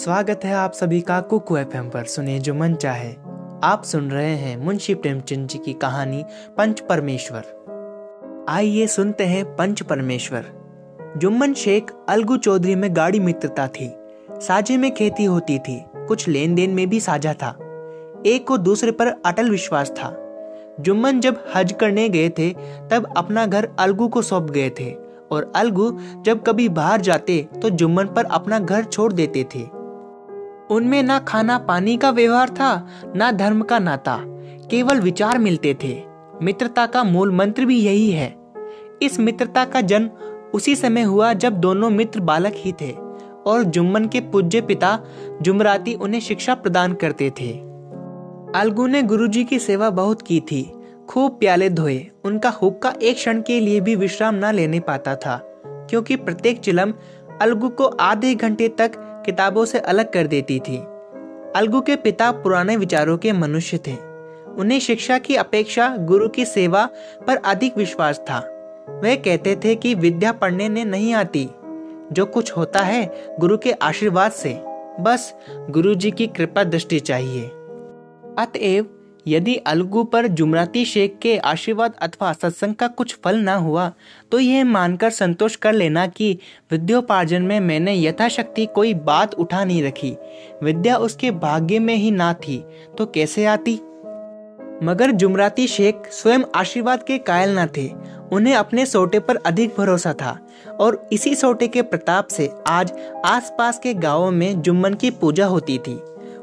स्वागत है आप सभी का कुकू एफ़ पर। सुने जो मन चाहे। आप सुन रहे हैं मुंशी प्रेमचंद जी की कहानी पंच परमेश्वर। आइए सुनते हैं पंच परमेश्वर। जुम्मन शेख अलगू चौधरी में गाड़ी मित्रता थी। साझे में खेती होती थी। कुछ लेन देन में भी साझा था। एक को दूसरे पर अटल विश्वास था। जुम्मन जब हज करने गए थे, तब अपना घर अलगू को सौंप गए थे। और अलगू जब कभी बाहर जाते तो जुम्मन पर अपना घर छोड़ देते थे। उनमें ना खाना पानी का व्यवहार था, ना धर्म का नाता, केवल विचार मिलते थे। मित्रता का मूल मंत्र भी यही है। इस मित्रता का जन्म उसी समय हुआ जब दोनों मित्र बालक ही थे और जुम्मन के पूज्य पिता जुमराती उन्हें शिक्षा प्रदान करते थे। अलगू ने गुरुजी की सेवा बहुत की थी। खूब प्याले धोए। उनका हुक्का एक क्षण के लिए भी विश्राम न लेने पाता था, क्योंकि प्रत्येक चिलम अलगू को आधे घंटे तक किताबों से अलग कर देती थी। अलगू के पिता पुराने विचारों के मनुष्य थे। उन्हें शिक्षा की अपेक्षा, गुरु की सेवा पर अधिक विश्वास था। वे कहते थे कि विद्या पढ़ने ने नहीं आती। जो कुछ होता है, गुरु के आशीर्वाद से। बस गुरु जी की कृपा दृष्टि चाहिए। अतएव यदि अलगू पर जुमराती शेख के आशीर्वाद अथवा सत्संग का कुछ फल न हुआ तो यह मानकर संतोष कर लेना कि विद्योपार्जन में मैंने यथाशक्ति कोई बात उठा नहीं रखी। विद्या उसके भाग्य में ही ना थी तो कैसे आती? मगर जुमराती शेख स्वयं आशीर्वाद के कायल न थे, उन्हें अपने सोटे पर अधिक भरोसा था। और इसी सोटे के प्रताप से आज आसपास के गाँवों में जुम्मन की पूजा होती थी।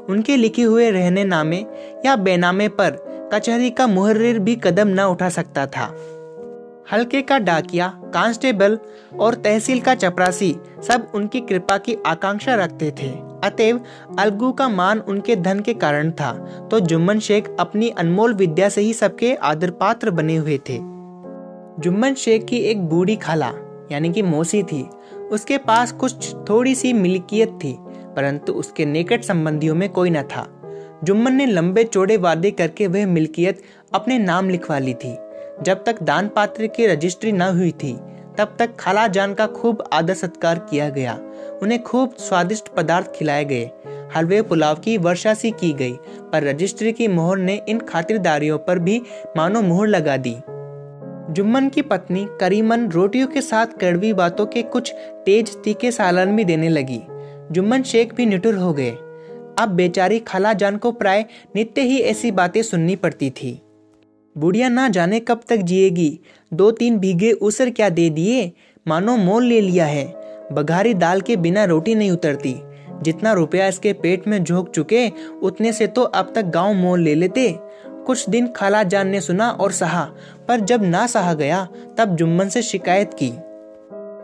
उनके लिखे हुए रहने नामे या बेनामे पर कचहरी का मुहर्रिर भी कदम न उठा सकता था। हल्के का डाकिया, कांस्टेबल और तहसील का चपरासी सब उनकी कृपा की आकांक्षा रखते थे। अतएव अलगू का मान उनके धन के कारण था तो जुम्मन शेख अपनी अनमोल विद्या से ही सबके आदर पात्र बने हुए थे। जुम्मन शेख की एक बूढ़ी खाला, यानी कि मौसी थी, उसके पास कुछ थोड़ी सी मिल्कियत थी। परंतु उसके निकट संबंधियों में कोई न था। जुम्मन ने लंबे चौड़े वादे करके वह मिल्कियत अपने नाम लिखवा ली थी। जब तक दान पात्र की रजिस्ट्री न हुई थी, तब तक खाला जान का खूब आदर सत्कार किया गया। उन्हें खूब स्वादिष्ट पदार्थ खिलाए गए। हलवे पुलाव की वर्षा सी की गई, पर रजिस्ट्री की मोहर ने इन खातिरदारियों पर भी मानो मोहर लगा दी। जुम्मन की पत्नी करीमन रोटियों के साथ कड़वी बातों के कुछ तेज तीखे सालन भी देने लगी। जुम्मन शेख भी निटुर हो गए। अब बेचारी खाला जान को प्राय नित्य ही ऐसी बातें सुननी पड़ती थी। बुढ़िया ना जाने कब तक जिएगी। दो तीन भीगे उसर क्या दे दिए? मानो मोल ले लिया है। बघारी दाल के बिना रोटी नहीं उतरती। जितना रुपया इसके पेट में झोंक चुके, उतने से तो अब तक गाँव मोल ले लेते। कुछ दिन खाला जान ने सुना और सहा, पर जब ना सहा गया, तब जुम्मन से शिकायत की।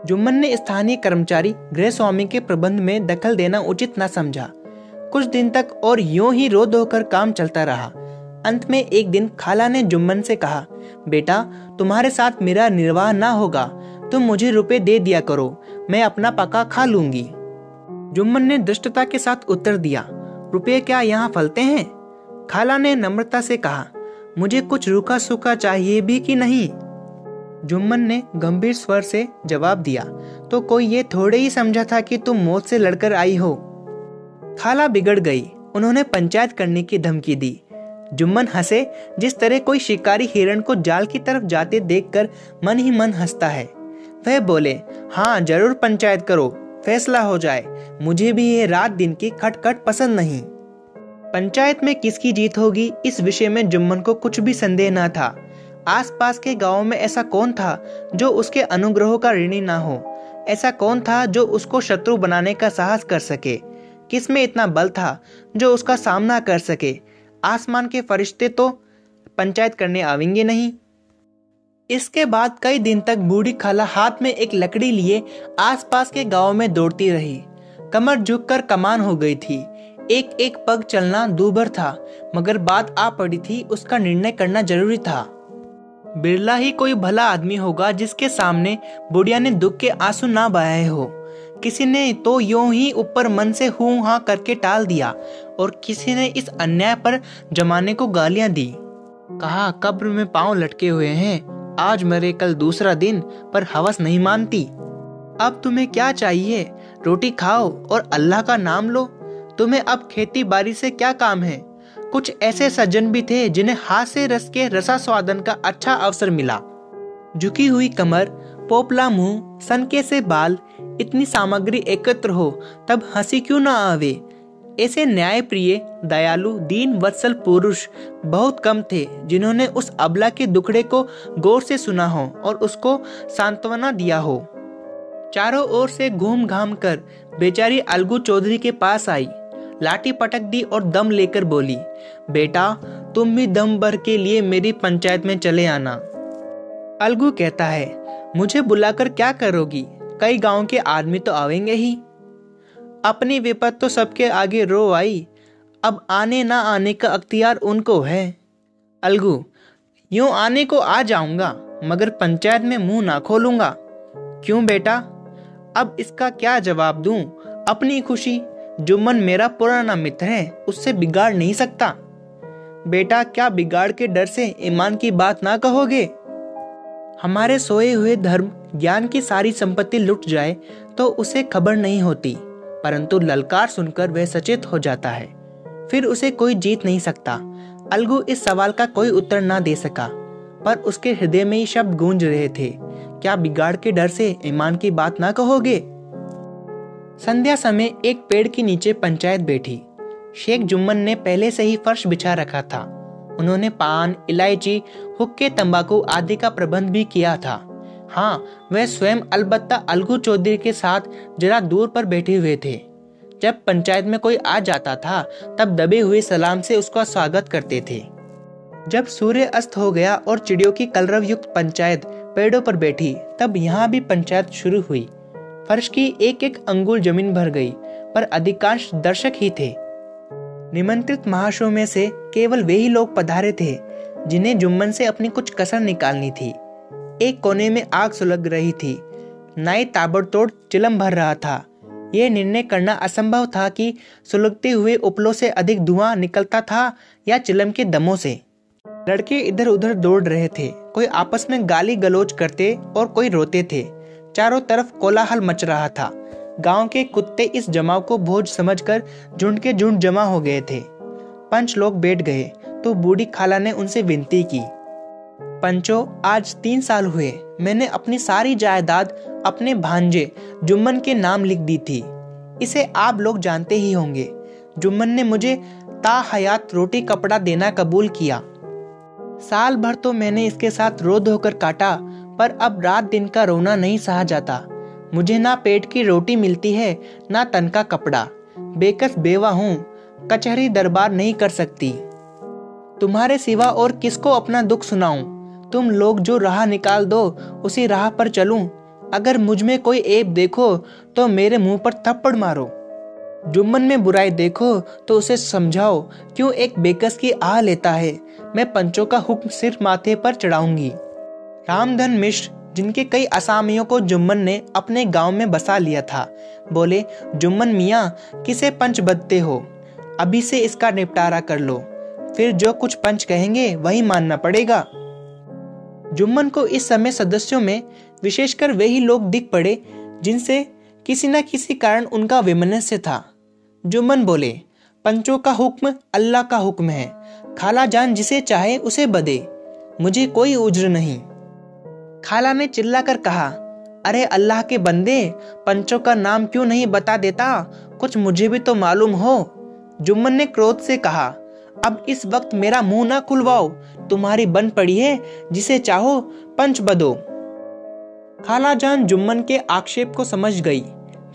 जुम्मन ने स्थानीय कर्मचारी गृह स्वामी के प्रबंध में दखल देना उचित न समझा। कुछ दिन तक और यूँ ही रो धोकर काम चलता रहा। अंत में एक दिन खाला ने जुम्मन से कहा, बेटा, तुम्हारे साथ मेरा निर्वाह ना होगा। तुम मुझे रुपए दे दिया करो। मैं अपना पका खा लूँगी। जुम्मन ने दृष्टता के साथ उत्तर दिया रुपये क्या यहाँ फलते हैं? खाला ने नम्रता से कहा, मुझे कुछ रूखा सूखा चाहिए भी कि नहीं? जुम्मन ने गंभीर स्वर से जवाब दिया तो कोई ये थोड़े ही समझा था कि तुम मौत से लड़कर आई हो? खाला बिगड़ गई। उन्होंने पंचायत करने की धमकी दी। जुम्मन हंसे, जिस तरह कोई शिकारी हिरण को जाल की तरफ़ जाते देखकर मन ही मन हंसता है। वह बोले हाँ ज़रूर पंचायत करो, फैसला हो जाए। मुझे भी ये रात दिन की खटखट पसंद नहीं। पंचायत में किसकी जीत होगी, इस विषय में जुम्मन को कुछ भी संदेह न था। आसपास के गाँव में ऐसा कौन था जो उसके अनुग्रहों का ऋणी ना हो? ऐसा कौन था जो उसको शत्रु बनाने का साहस कर सके? किसमें इतना बल था जो उसका सामना कर सके? आसमान के फरिश्ते तो पंचायत करने आवेंगे नहीं। इसके बाद कई दिन तक बूढ़ी खाला हाथ में एक लकड़ी लिए आसपास के गाँव में दौड़ती रही। कमर झुककर कमान हो गई थी। एक एक पग चलना दूभर था, मगर बात आ पड़ी थी, उसका निर्णय करना ज़रूरी था। बिरला ही कोई भला आदमी होगा जिसके सामने बुढ़िया ने दुख के आँसू ना बहाए हो। किसी ने तो यूँ ही ऊपर मन से हूँ हाँ करके टाल दिया और किसी ने इस अन्याय पर जमाने को गालियाँ दी। कहा, कब्र में पाँव लटके हुए हैं, आज मरे कल दूसरा दिन, पर हवस नहीं मानती। अब तुम्हें क्या चाहिए? रोटी खाओ और अल्लाह का नाम लो। तुम्हें अब खेती बाड़ी से क्या काम है? कुछ ऐसे सज्जन भी थे जिन्हें से रस के रसा स्वादन का अच्छा अवसर मिला। झुकी हुई कमर, पोपला मुँह, सनके से बाल, इतनी सामग्री एकत्र हो, तब हँसी क्यों ना आवे? ऐसे न्याय प्रिय दयालु, दीन वत्सल पुरुष बहुत कम थे जिन्होंने उस अबला के दुखड़े को गौर से सुना हो और उसको सांत्वना दिया हो। चारों ओर से घूम घाम कर बेचारी अलगू चौधरी के पास आई। लाठी पटक दी और दम लेकर बोली, बेटा, तुम भी दम भर के लिए मेरी पंचायत में चले आना। अलगू कहता है, मुझे बुलाकर क्या करोगी? कई गाँव के आदमी तो आवेंगे ही। अपनी विपत तो सबके आगे रो आई। अब आने ना आने का अख्तियार उनको है। अलगू, यूँ आने को आ जाऊँगा, मगर पंचायत में मुँह ना खोलूँगा। क्यों बेटा? अब इसका क्या जवाब दूँ? अपनी खुशी जुम्मन मेरा पुराना मित्र है, उससे बिगाड़ नहीं सकता। बेटा, क्या बिगाड़ के डर से ईमान की बात ना कहोगे? हमारे सोए हुए धर्म, ज्ञान की सारी संपत्ति लुट जाए तो उसे खबर नहीं होती, परंतु ललकार सुनकर वह सचेत हो जाता है। फिर उसे कोई जीत नहीं सकता। अलगू इस सवाल का कोई उत्तर ना दे सका, पर उसके हृदय में ही शब्द गूंज रहे थे। क्या बिगाड़ के डर से ईमान की बात ना कहोगे? संध्या समय एक पेड़ के नीचे पंचायत बैठी। शेख जुम्मन ने पहले से ही फर्श बिछा रखा था। उन्होंने पान, इलायची हुक्के तंबाकू आदि का प्रबंध भी किया था। हाँ वह स्वयं अलबत्ता अलगू चौधरी के साथ जरा दूर पर बैठे हुए थे। जब पंचायत में कोई आ जाता था, तब दबे हुए सलाम से उसका स्वागत करते थे। जब सूर्य अस्त हो गया और चिड़ियों की कलरव युक्त पंचायत पेड़ों पर बैठी, तब यहाँ भी पंचायत शुरू हुई। फर्श की एक एक अंगुल ज़मीन भर गई, पर अधिकांश दर्शक ही थे। निमंत्रित महाशों में से केवल वे ही लोग पधारे थे, जिन्हें जुम्मन से अपनी कुछ कसर निकालनी थी। एक कोने में आग सुलग रही थी। नाई ताबड़तोड़ चिलम भर रहा था। यह निर्णय करना असंभव था कि सुलगते हुए उपलों से अधिक धुआँ निकलता था या चिलम के दमों से। लड़के इधर उधर दौड़ रहे थे, कोई आपस में गाली गलोच करते और कोई रोते थे। चारों तरफ़ कोलाहल मच रहा था। गाँव के कुत्ते इस जमाव को भोज समझकर झुंड के झुंड जमा हो गए थे। पंच लोग बैठ गए तो बूढ़ी खाला ने उनसे विनती की, पंचो, आज तीन साल हुए, मैंने अपनी सारी जायदाद अपने भांजे जुम्मन के नाम लिख दी थी। इसे आप लोग जानते ही होंगे। जुम्मन ने मुझे ता हयात रोटी कपड़ा देना कबूल किया। साल भर तो मैंने इसके साथ रो धोकर काटा पर अब रात दिन का रोना नहीं सहा जाता। मुझे ना पेट की रोटी मिलती है, ना तन का कपड़ा। बेकस बेवा हूँ, कचहरी दरबार नहीं कर सकती। तुम्हारे सिवा और किसको अपना दुख सुनाऊं? तुम लोग जो राह निकाल दो, उसी राह पर चलूँ। अगर मुझमें कोई ऐप देखो तो मेरे मुँह पर थप्पड़ मारो। जुम्मन में बुराई देखो तो उसे समझाओ, क्यों एक बेकस की आह लेता है? मैं पंचों का हुक्म सिर्फ़ माथे पर चढ़ाऊँगी। रामधन मिश्र, जिनके कई असामियों को जुम्मन ने अपने गाँव में बसा लिया था, बोले, जुम्मन मियाँ, किसे पंच बदते हो? अभी से इसका निपटारा कर लो। फिर जो कुछ पंच कहेंगे, वही मानना पड़ेगा। जुम्मन को इस समय सदस्यों में विशेषकर वही लोग दिख पड़े, जिनसे किसी न किसी कारण उनका विमनस्य था। जुम्मन बोले, पंचों का हुक्म अल्लाह का हुक्म है। खाला जान जिसे चाहे उसे बदे। मुझे कोई उज्र नहीं। खाला ने चिल्लाकर कहा, अरे अल्लाह के बंदे, पंचों का नाम क्यों नहीं बता देता? कुछ मुझे भी तो मालूम हो। जुम्मन ने क्रोध से कहा, अब इस वक्त मेरा मुँह ना खुलवाओ। तुम्हारी बन पड़ी है, जिसे चाहो पंच बदो। खाला जान जुम्मन के आक्षेप को समझ गई।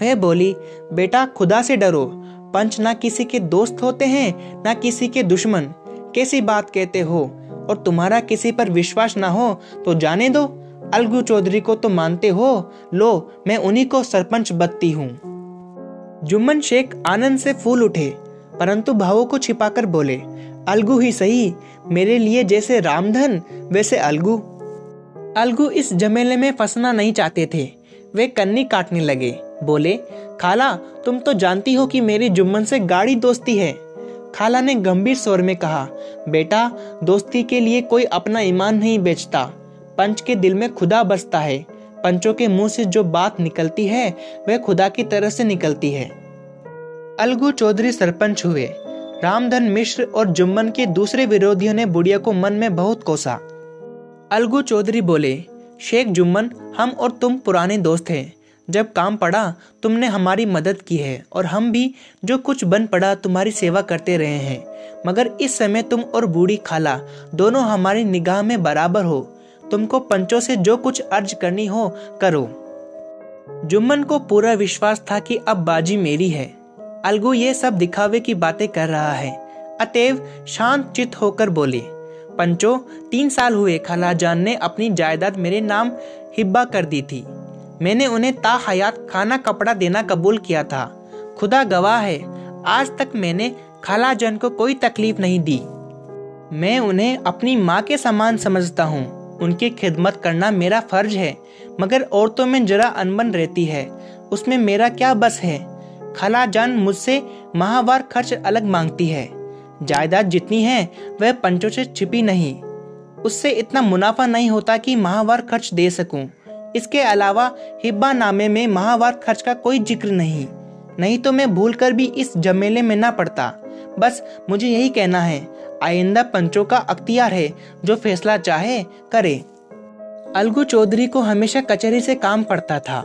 वह बोली, बेटा, खुदा से डरो। पंच ना किसी के दोस्त होते हैं, ना किसी के दुश्मन। कैसी बात कहते हो? और तुम्हारा किसी पर विश्वास ना हो तो जाने दो। अलगू चौधरी को तो मानते हो? लो, मैं उन्हीं को सरपंच बदती हूँ। जुम्मन शेख आनंद से फूल उठे, परंतु भावों को छिपाकर बोले, अलगू ही सही, मेरे लिए जैसे रामधन, वैसे अलगू। अलगू इस जमेले में फंसना नहीं चाहते थे, वे कन्नी काटने लगे, बोले, खाला, तुम तो जानती हो कि मेरी जुम्मन से गाड़ी दोस्ती है। खाला ने गंभीर स्वर में कहा, बेटा, दोस्ती के लिए कोई अपना ईमान नहीं बेचता। पंच के दिल में खुदा बसता है। पंचों के मुँह से जो बात निकलती है, वह खुदा की तरह से निकलती है। अलगू चौधरी सरपंच हुए। रामधन मिश्र और जुम्मन के दूसरे विरोधियों ने बुढ़िया को मन में बहुत कोसा। अलगू चौधरी बोले, शेख जुम्मन, हम और तुम पुराने दोस्त हैं। जब काम पड़ा, तुमने हमारी मदद की है और हम भी जो कुछ बन पड़ा, तुम्हारी सेवा करते रहे हैं। मगर इस समय तुम और बूढ़ी खाला, दोनों हमारी निगाह में बराबर हो। तुमको पंचों से जो कुछ अर्ज़ करनी हो, करो। जुम्मन को पूरा विश्वास था कि अब बाजी मेरी है। अलगू ये सब दिखावे की बातें कर रहा है। अतएव शांत चित होकर बोले, पंचो, तीन साल हुए खाला जान ने अपनी जायदाद मेरे नाम हिब्बा कर दी थी। मैंने उन्हें ता हयात खाना कपड़ा देना कबूल किया था। खुदा गवाह है, आज तक मैंने खाला जान को कोई तकलीफ़ नहीं दी। मैं उन्हें अपनी माँ के समान समझता हूँ। उनकी खिदमत करना मेरा फ़र्ज़ है, मगर औरतों में जरा अनबन रहती है, उसमें मेरा क्या बस है? खाला जान मुझसे माहवार खर्च अलग मांगती है, जायदाद जितनी है, वह पंचों से छिपी नहीं। उससे इतना मुनाफा नहीं होता कि माहवार खर्च दे सकूँ। इसके अलावा हिब्बा नामे में माहवार खर्च का कोई ज़िक्र नहीं नहीं तो मैं भूल कर भी इस जमेले में ना पड़ता। बस मुझे यही कहना है आइंदा पंचों का अख्तियार है, जो फैसला चाहे, करे। अलगू चौधरी को हमेशा कचहरी से काम पड़ता था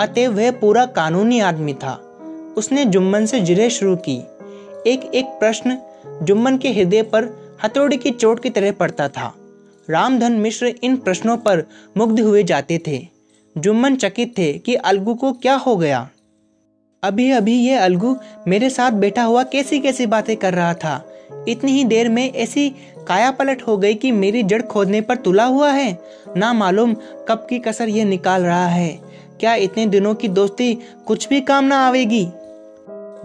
अतएव वह पूरा कानूनी आदमी था। उसने जुम्मन से जिरे शुरू की। एक एक प्रश्न जुम्मन के हृदय पर हथौड़ी की चोट की तरह पड़ता था। रामधन मिश्र इन प्रश्नों पर मुग्ध हुए जाते थे। जुम्मन चकित थे कि अलगू को क्या हो गया। अभी अभी ये अलगू मेरे साथ बैठा हुआ कैसी कैसी बातें कर रहा था इतनी ही देर में ऐसी काया पलट हो गई कि मेरी जड़ खोदने पर तुला हुआ है। ना मालूम कब की कसर ये निकाल रहा है। क्या इतने दिनों की दोस्ती कुछ भी काम ना आवेगी?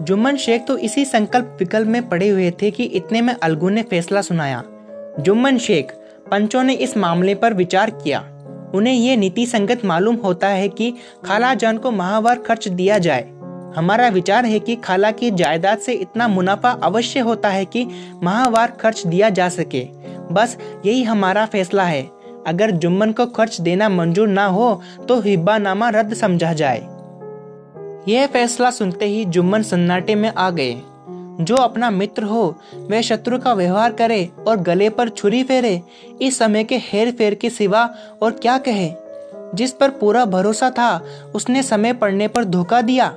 जुम्मन शेख तो इसी संकल्प विकल्प में पड़े हुए थे कि इतने में अलगू ने फैसला सुनाया। जुम्मन शेख, पंचों ने इस मामले पर विचार किया। उन्हें ये नीति संगत मालूम होता है कि खाला जान को माहवार खर्च दिया जाए। हमारा विचार है कि खाला की जायदाद से इतना मुनाफा अवश्य होता है कि माहवार खर्च दिया जा सके। बस यही हमारा फैसला है। अगर जुम्मन को खर्च देना मंजूर ना हो तो हिब्बा नामा रद्द समझा जाए। यह फैसला सुनते ही जुम्मन सन्नाटे में आ गए। जो अपना मित्र हो, वह शत्रु का व्यवहार करे और गले पर छुरी फेरे, इस समय के हेर फेर के सिवा और क्या कहे? जिस पर पूरा भरोसा था, उसने समय पड़ने पर धोखा दिया।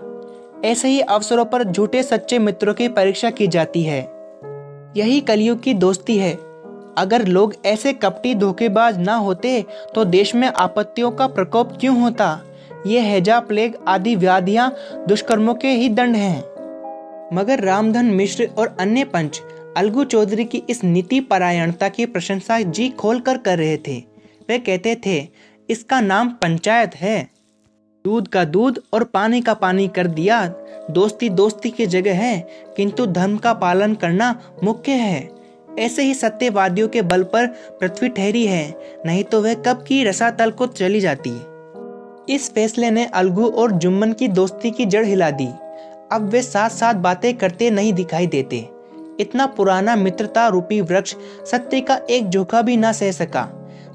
ऐसे ही अवसरों पर झूठे सच्चे मित्रों की परीक्षा की जाती है। यही कलयुग की दोस्ती है। अगर लोग ऐसे कपटी धोखेबाज ना होते तो देश में आपत्तियों का प्रकोप क्यों होता? ये हैजा प्लेग आदि व्याधियाँ दुष्कर्मों के ही दंड हैं। मगर रामधन मिश्र और अन्य पंच अलगू चौधरी की इस नीति परायणता की प्रशंसा जी खोल कर कर रहे थे। वे कहते थे, इसका नाम पंचायत है। दूध का दूध और पानी का पानी कर दिया। दोस्ती दोस्ती की जगह है, किंतु धर्म का पालन करना मुख्य है। ऐसे ही सत्यवादियों के बल पर पृथ्वी ठहरी है, नहीं तो वह कब की रसातल को चली जाती। इस फैसले ने अलगू और जुम्मन की दोस्ती की जड़ हिला दी। अब वे साथ साथ बातें करते नहीं दिखाई देते। इतना पुराना मित्रता रूपी वृक्ष सत्य का एक झोंका भी ना सह सका।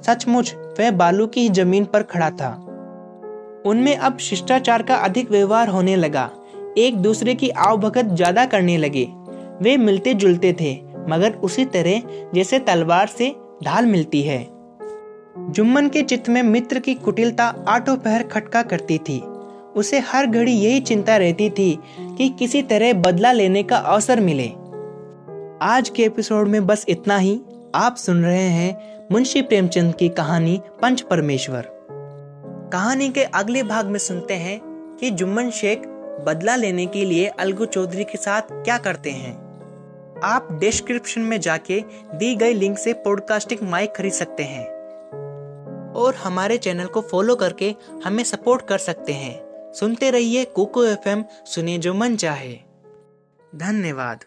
सचमुच, वह बालू की ज़मीन पर खड़ा था। उनमें अब शिष्टाचार का अधिक व्यवहार होने लगा। एक दूसरे की आवभगत ज़्यादा करने लगे। वे मिलते जुलते थे, मगर उसी तरह जैसे तलवार से ढाल मिलती है। जुम्मन के चित्त में मित्र की कुटिलता आठों पहर खटका करती थी। उसे हर घड़ी यही चिंता रहती थी कि किसी तरह बदला लेने का अवसर मिले। आज के एपिसोड में बस इतना ही। आप सुन रहे हैं मुंशी प्रेमचंद की कहानी पंच परमेश्वर। कहानी के अगले भाग में सुनते हैं कि जुम्मन शेख बदला लेने के लिए अलगू चौधरी के साथ क्या करते हैं। आप डिस्क्रिप्शन में जाके दी गई लिंक से पॉडकास्टिंग माइक खरीद सकते हैं। और हमारे चैनल को फॉलो करके हमें सपोर्ट कर सकते हैं। सुनते रहिए कोको एफएम सुने जो मन चाहे। धन्यवाद।